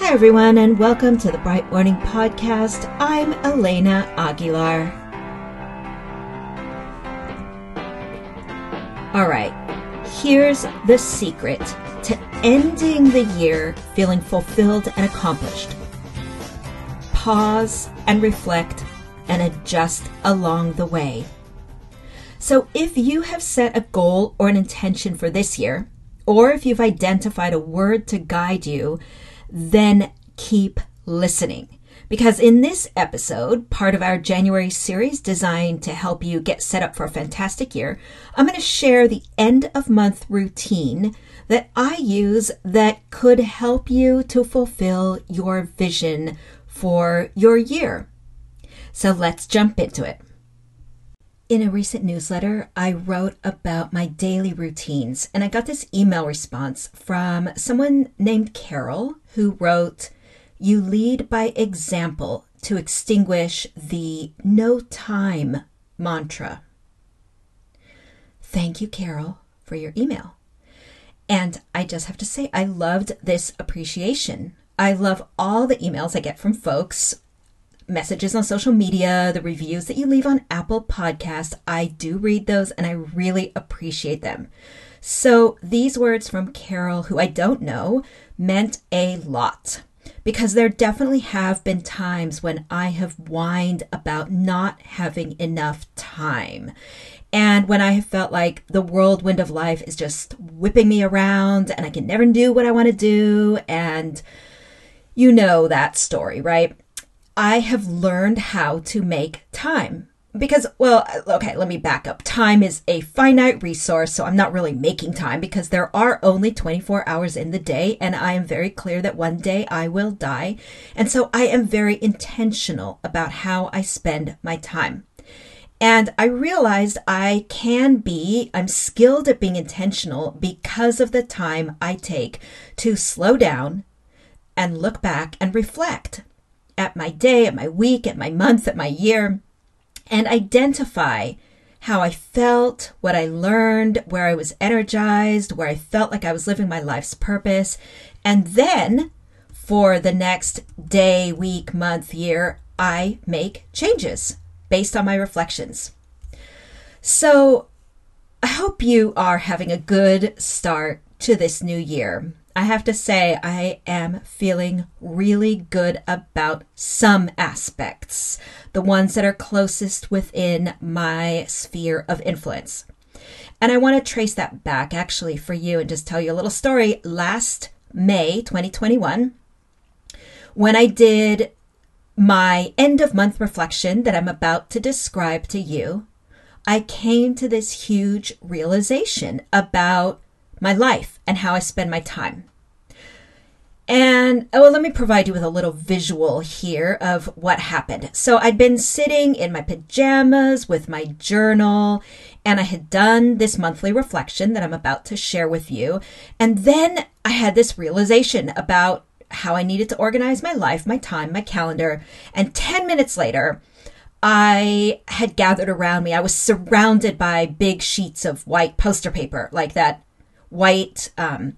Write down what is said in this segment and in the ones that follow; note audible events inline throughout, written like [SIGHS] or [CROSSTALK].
Hi, everyone, and welcome to the Bright Morning Podcast. I'm Elena Aguilar. All right, here's the secret to ending the year feeling fulfilled and accomplished. Pause and reflect and adjust along the way. So, if you have set a goal or an intention for this year, or if you've identified a word to guide you, then keep listening. Because in this episode, part of our January series designed to help you get set up for a fantastic year, I'm going to share the end of month routine that I use that could help you to fulfill your vision for your year. So let's jump into it. In a recent newsletter, I wrote about my daily routines, and I got this email response from someone named Carol who wrote, You lead by example to extinguish the no time mantra. Thank you, Carol, for your email. And I just have to say, I loved this appreciation. I love all the emails I get from folks messages on social media, the reviews that you leave on Apple Podcasts. I do read those and I really appreciate them. So these words from Carol, who I don't know, meant a lot because there definitely have been times when I have whined about not having enough time. And when I have felt like the whirlwind of life is just whipping me around and I can never do what I want to do. And you know that story, right? I have learned how to make time. Because, well, okay, let me back up. Time is a finite resource, so I'm not really making time because there are only 24 hours in the day, and I am very clear that one day I will die. And so I am very intentional about how I spend my time. And I realized I can be, I'm skilled at being intentional because of the time I take to slow down and look back and reflect at my day, at my week, at my month, at my year, and identify how I felt, what I learned, where I was energized, where I felt like I was living my life's purpose. And then for the next day, week, month, year, I make changes based on my reflections. So I hope you are having a good start to this new year. I have to say, I am feeling really good about some aspects, the ones that are closest within my sphere of influence. And I want to trace that back actually for you and just tell you a little story. Last May 2021, when I did my end of month reflection that I'm about to describe to you, I came to this huge realization about my life and how I spend my time. And oh, well, let me provide you with a little visual here of what happened. So I'd been sitting in my pajamas with my journal, and I had done this monthly reflection that I'm about to share with you. And then I had this realization about how I needed to organize my life, my time, my calendar. And 10 minutes later, I had gathered around me. I was surrounded by big sheets of white poster paper, like that white, um,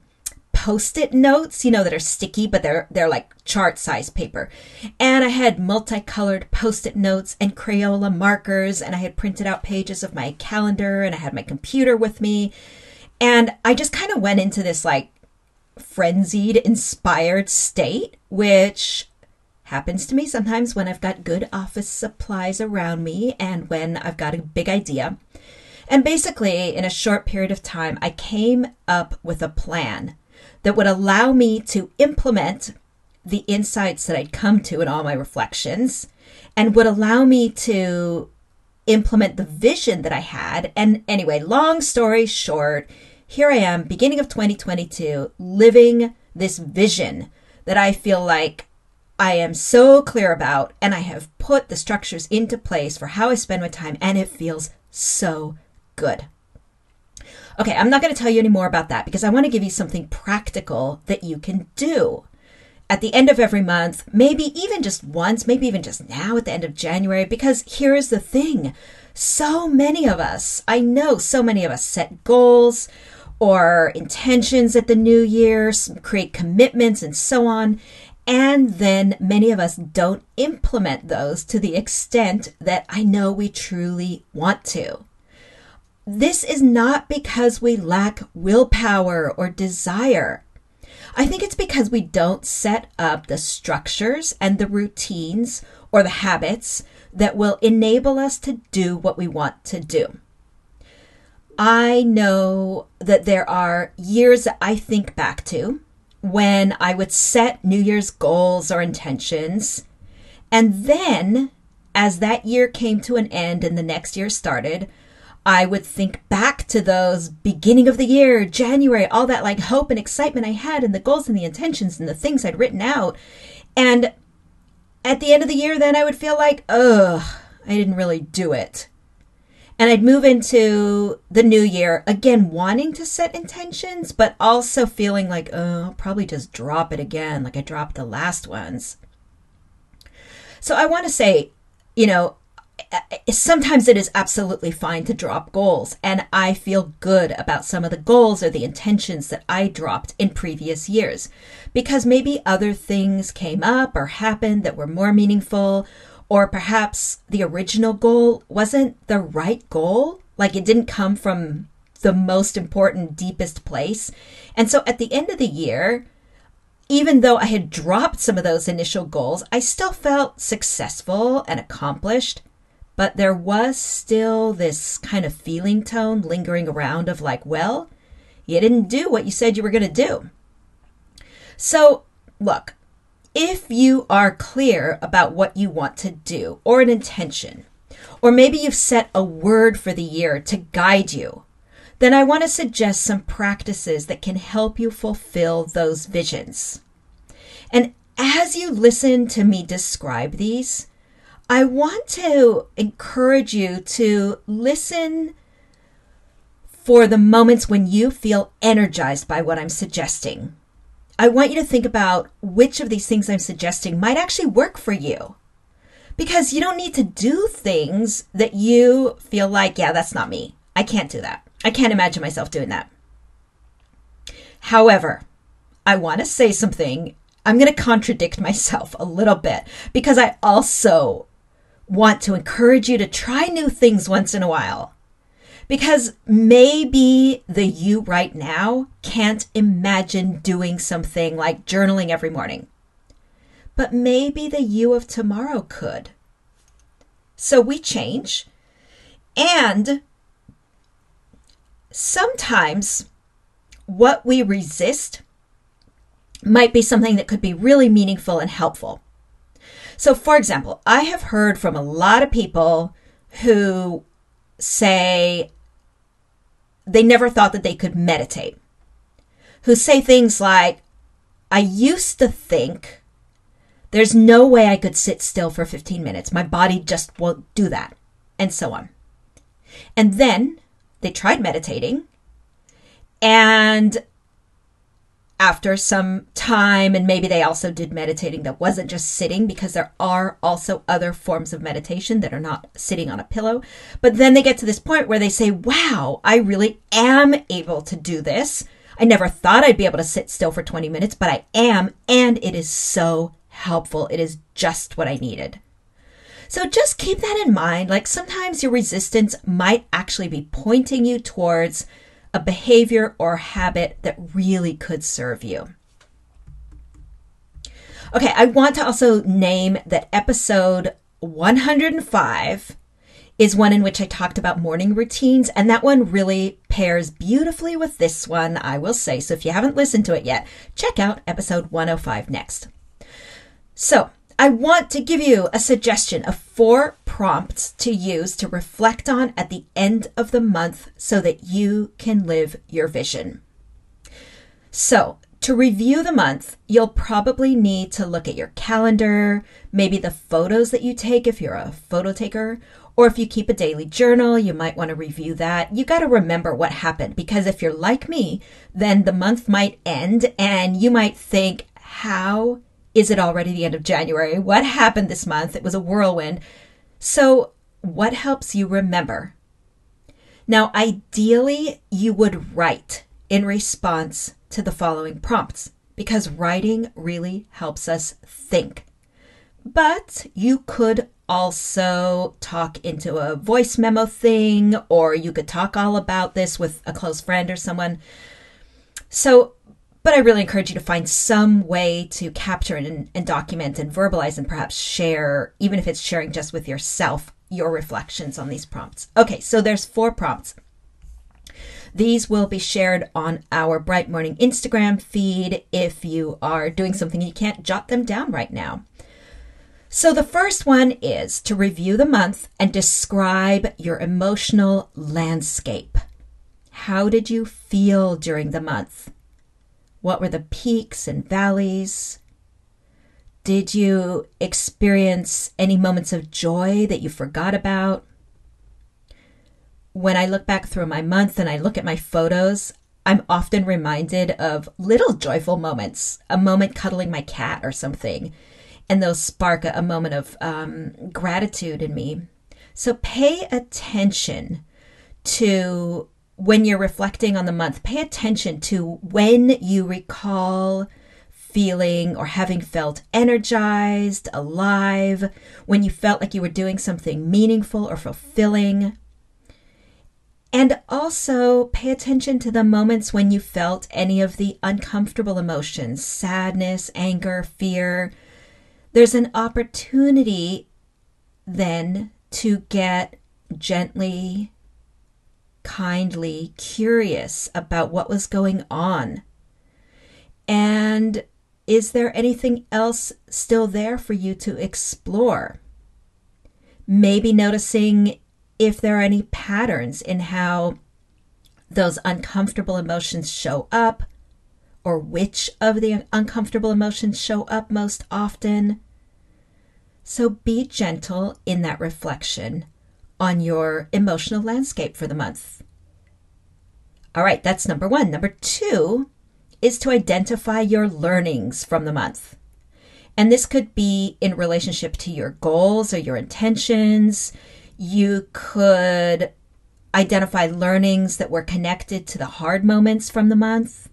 post-it notes, you know, that are sticky, but they're they're like chart size paper. And I had multicolored post-it notes and Crayola markers, and I had printed out pages of my calendar, and I had my computer with me. And I just kind of went into this like frenzied, inspired state, which happens to me sometimes when I've got good office supplies around me and when I've got a big idea. And basically, in a short period of time, I came up with a plan that would allow me to implement the insights that I'd come to in all my reflections and would allow me to implement the vision that I had. And anyway, long story short, here I am, beginning of 2022, living this vision that I feel like I am so clear about, and I have put the structures into place for how I spend my time, and it feels so good. Okay, I'm not going to tell you any more about that because I want to give you something practical that you can do at the end of every month, maybe even just once, maybe even just now at the end of January, because here is the thing. So many of us, I know so many of us set goals or intentions at the new year, create commitments and so on. And then many of us don't implement those to the extent that I know we truly want to. This is not because we lack willpower or desire. I think it's because we don't set up the structures and the routines or the habits that will enable us to do what we want to do. I know that there are years that I think back to when I would set New Year's goals or intentions. And then, as that year came to an end and the next year started, I would think back to those beginning of the year, January, all that like hope and excitement I had and the goals and the intentions and the things I'd written out. And at the end of the year, then I would feel like, ugh, I didn't really do it. And I'd move into the new year again, wanting to set intentions, but also feeling like, oh, I'll probably just drop it again, like I dropped the last ones. So I want to say, you know, Uh, sometimes it is absolutely fine to drop goals. And I feel good about some of the goals or the intentions that I dropped in previous years because maybe other things came up or happened that were more meaningful, or perhaps the original goal wasn't the right goal. Like it didn't come from the most important, deepest place. And so at the end of the year, even though I had dropped some of those initial goals, I still felt successful and accomplished but there was still this kind of feeling tone lingering around of like, well, you didn't do what you said you were going to do. So, look, if you are clear about what you want to do or an intention, or maybe you've set a word for the year to guide you, then I want to suggest some practices that can help you fulfill those visions. And as you listen to me describe these, I want to encourage you to listen for the moments when you feel energized by what I'm suggesting. I want you to think about which of these things I'm suggesting might actually work for you. Because you don't need to do things that you feel like, yeah, that's not me. I can't do that. I can't imagine myself doing that. However, I want to say something. I'm going to contradict [LAUGHS] myself a little bit because I also want to encourage you to try new things once in a while. Because maybe the you right now can't imagine doing something like journaling every morning. But maybe the you of tomorrow could. So we change. And sometimes what we resist might be something that could be really meaningful and helpful. So, for example, I have heard from a lot of people who say they never thought that they could meditate, who say things like, I used to think there's no way I could sit still for 15 minutes. My body just won't do that, and so on. And then they tried meditating, and after some time and maybe they also did meditating that wasn't just sitting because there are also other forms of meditation that are not sitting on a pillow. But then they get to this point where they say wow i really am able to do this. I never thought i'd be able to sit still for 20 minutes but i am and it is so helpful. It is just what i needed. So just keep that in mind. Like sometimes your resistance might actually be pointing you towards a behavior or habit that really could serve you. Okay, I want to also name that episode 105 is one in which I talked about morning routines, and that one really pairs beautifully with this one, I will say. So if you haven't listened to it yet, check out episode 105 next. So, I want to give you a suggestion of four prompts to use to reflect on at the end of the month so that you can live your vision. So, to review the month, you'll probably need to look at your calendar, maybe the photos that you take if you're a photo taker, or if you keep a daily journal, you might want to review that. You got to remember what happened because if you're like me, then the month might end and you might think, how is it already the end of January? What happened this month? It was a whirlwind. So, what helps you remember? Now, ideally, you would write in response to the following prompts. because writing really helps us think. But you could also talk into a voice memo thing, or you could talk all about this with a close friend or someone. So, but I really encourage you to find some way to capture and, and document and verbalize and perhaps share, even if it's sharing just with yourself, your reflections on these prompts. Okay, so there's four prompts. These will be shared on our Bright Morning Instagram feed if you are doing something you can't jot them down right now. So, the first one is to review the month and describe your emotional landscape. How did you feel during the month? What were the peaks and valleys? Did you experience any moments of joy that you forgot about? When I look back through my month and I look at my photos, I'm often reminded of little joyful moments, a moment cuddling my cat or something, and those spark a, moment of um, gratitude in me. So pay attention to when you're reflecting on the month, pay attention to when you recall feeling or having felt energized, alive, when you felt like you were doing something meaningful or fulfilling. And also pay attention to the moments when you felt any of the uncomfortable emotions sadness, anger, fear. There's an opportunity then to get gently, kindly curious about what was going on. And is there anything else still there for you to explore? Maybe noticing if there are any patterns in how those uncomfortable emotions show up, or which of the uncomfortable emotions show up most often. So be gentle in that reflection on your emotional landscape for the month. All right, that's number one. Number two is to identify your learnings from the month. And this could be in relationship to your goals or your intentions, you could identify learnings that were connected to the hard moments from the month.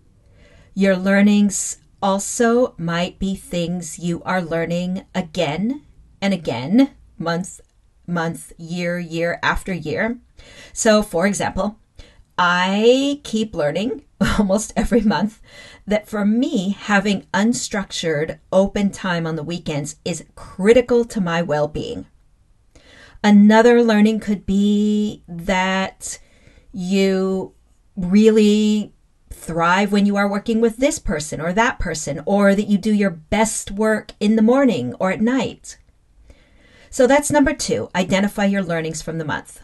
Your learnings also might be things you are learning again and again, month, month, year, year after year. So, for example, I keep learning [LAUGHS] almost every month that for me, having unstructured open time on the weekends is critical to my well being. Another learning could be that you really thrive when you are working with this person or that person, or that you do your best work in the morning or at night. So that's number two identify your learnings from the month.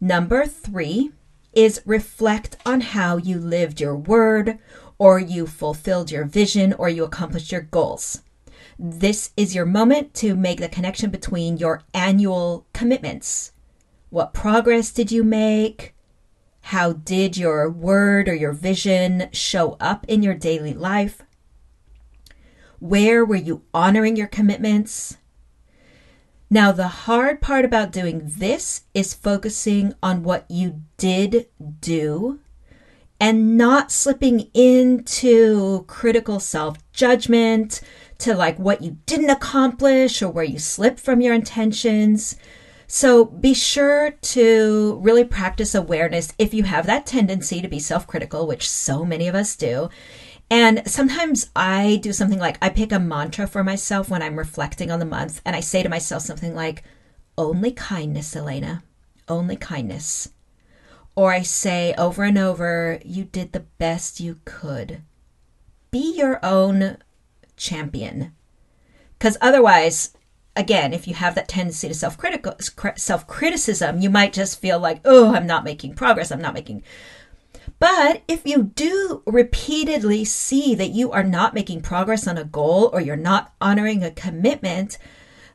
Number three is reflect on how you lived your word, or you fulfilled your vision, or you accomplished your goals. This is your moment to make the connection between your annual commitments. What progress did you make? How did your word or your vision show up in your daily life? Where were you honoring your commitments? Now, the hard part about doing this is focusing on what you did do and not slipping into critical self judgment, to like what you didn't accomplish or where you slipped from your intentions. So be sure to really practice awareness if you have that tendency to be self critical, which so many of us do. And sometimes I do something like I pick a mantra for myself when I'm reflecting on the month, and I say to myself something like, Only kindness, Elena, only kindness. Or I say over and over, You did the best you could. Be your own champion. Because otherwise, again, if you have that tendency to self critical self criticism, you might just feel like, oh, I'm not making progress. I'm not making. But if you do repeatedly see that you are not making progress on a goal or you're not honoring a commitment,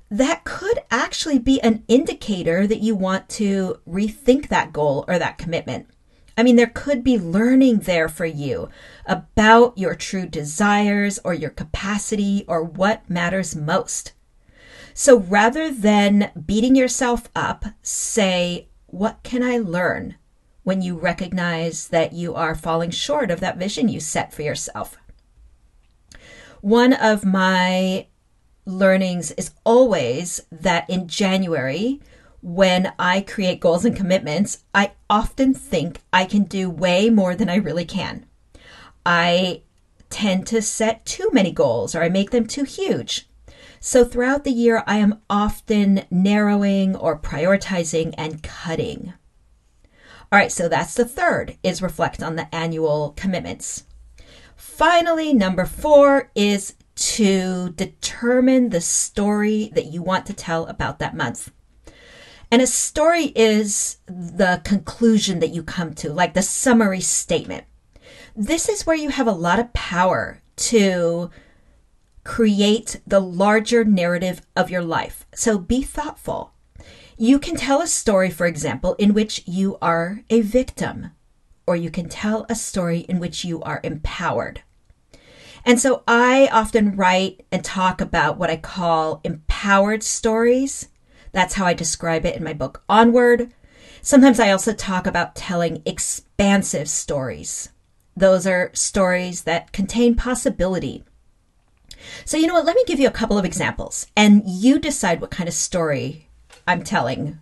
that could actually be an indicator that you want to rethink that goal or that commitment. I mean, there could be learning there for you about your true desires or your capacity or what matters most. So rather than beating yourself up, say, What can I learn when you recognize that you are falling short of that vision you set for yourself? One of my learnings is always that in January, when I create goals and commitments, I often think I can do way more than I really can. I tend to set too many goals or I make them too huge. So throughout the year, I am often narrowing or prioritizing and cutting. All right, so that's the third is reflect on the annual commitments. Finally, number four is to determine the story that you want to tell about that month. And a story is the conclusion that you come to, like the summary statement. This is where you have a lot of power to create the larger narrative of your life. So be thoughtful. You can tell a story, for example, in which you are a victim, or you can tell a story in which you are empowered. And so I often write and talk about what I call empowered stories that's how I describe it in my book Onward. Sometimes I also talk about telling expansive stories. Those are stories that contain possibility. So, you know what? Let me give you a couple of examples and you decide what kind of story I'm telling.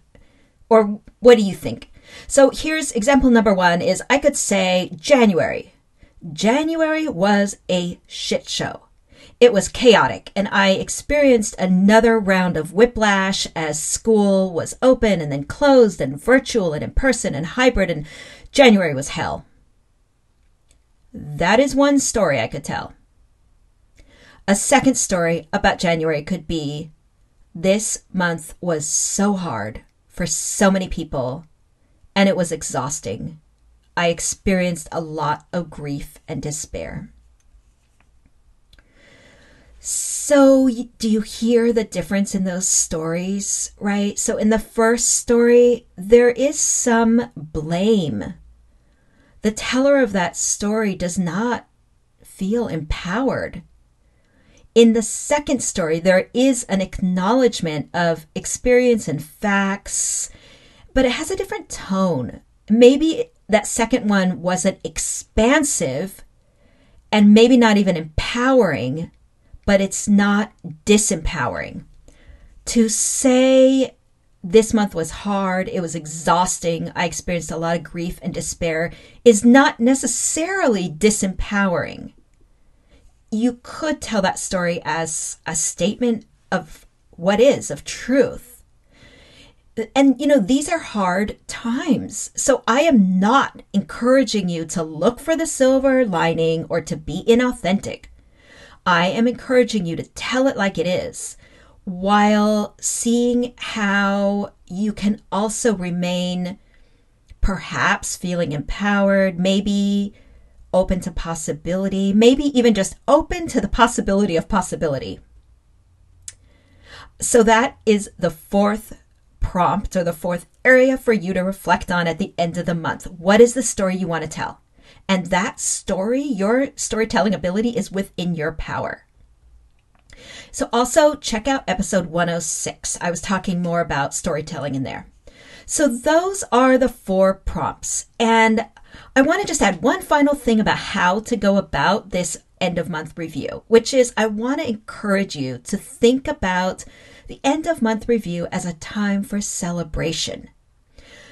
Or what do you think? So, here's example number one is I could say January. January was a shit show. It was chaotic, and I experienced another round of whiplash as school was open and then closed, and virtual and in person and hybrid, and January was hell. That is one story I could tell. A second story about January could be this month was so hard for so many people, and it was exhausting. I experienced a lot of grief and despair. So, do you hear the difference in those stories, right? So, in the first story, there is some blame. The teller of that story does not feel empowered. In the second story, there is an acknowledgement of experience and facts, but it has a different tone. Maybe that second one wasn't expansive and maybe not even empowering but it's not disempowering. To say this month was hard, it was exhausting, I experienced a lot of grief and despair, is not necessarily disempowering. You could tell that story as a statement of what is, of truth. And, you know, these are hard times. So I am not encouraging you to look for the silver lining or to be inauthentic. I am encouraging you to tell it like it is while seeing how you can also remain perhaps feeling empowered, maybe open to possibility, maybe even just open to the possibility of possibility. So that is the fourth prompt or the fourth area for you to reflect on at the end of the month. What is the story you want to tell? And that story, your storytelling ability is within your power. So also check out episode 106. I was talking more about storytelling in there. So those are the four prompts. And I want to just add one final thing about how to go about this end of month review, which is I want to encourage you to think about the end of month review as a time for celebration.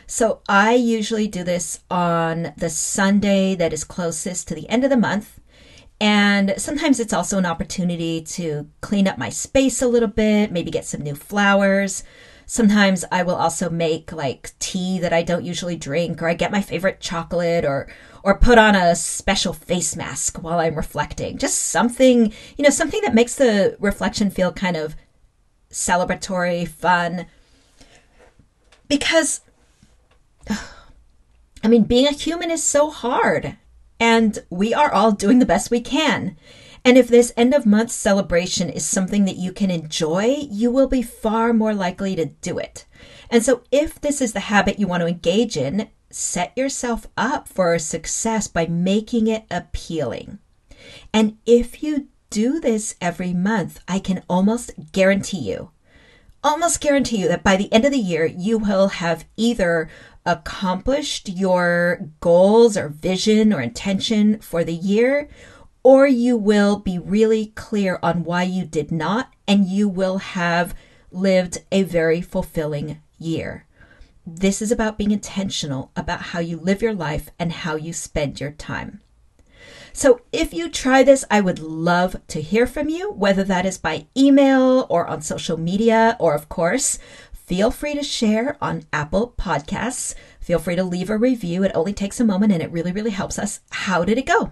So I usually do this on the Sunday that is closest to the end of the month. And sometimes it's also an opportunity to clean up my space a little bit, maybe get some new flowers. Sometimes I will also make like tea that I don't usually drink, or I get my favorite chocolate, or or put on a special face mask while I'm reflecting. Just something, you know, something that makes the reflection feel kind of celebratory, fun. Because [SIGHS] I mean, being a human is so hard, and we are all doing the best we can. And if this end of month celebration is something that you can enjoy, you will be far more likely to do it. And so, if this is the habit you want to engage in, set yourself up for success by making it appealing. And if you do this every month, I can almost guarantee you, almost guarantee you that by the end of the year, you will have either accomplished your goals or vision or intention for the year, or you will be really clear on why you did not, and you will have lived a very fulfilling year. This is about being intentional about how you live your life and how you spend your time. So, if you try this, I would love to hear from you, whether that is by email or on social media, or of course, feel free to share on Apple Podcasts. Feel free to leave a review. It only takes a moment and it really, really helps us. How did it go?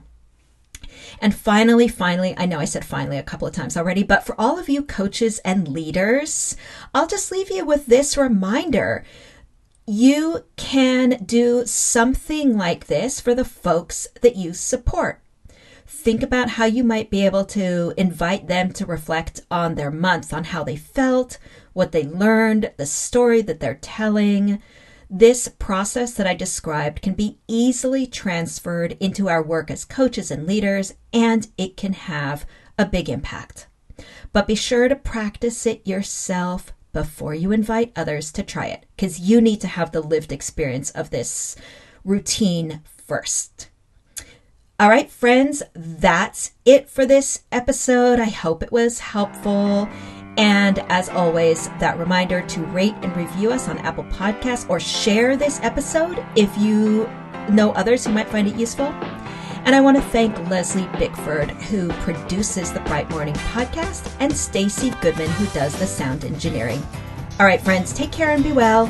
And finally, finally, I know I said finally a couple of times already, but for all of you coaches and leaders, I'll just leave you with this reminder. You can do something like this for the folks that you support. Think about how you might be able to invite them to reflect on their month, on how they felt, what they learned, the story that they're telling. This process that I described can be easily transferred into our work as coaches and leaders, and it can have a big impact. But be sure to practice it yourself before you invite others to try it, because you need to have the lived experience of this routine first. All right, friends, that's it for this episode. I hope it was helpful. And as always, that reminder to rate and review us on Apple Podcasts or share this episode if you know others who might find it useful. And I want to thank Leslie Bickford, who produces the Bright Morning podcast, and Stacy Goodman, who does the sound engineering. All right, friends, take care and be well.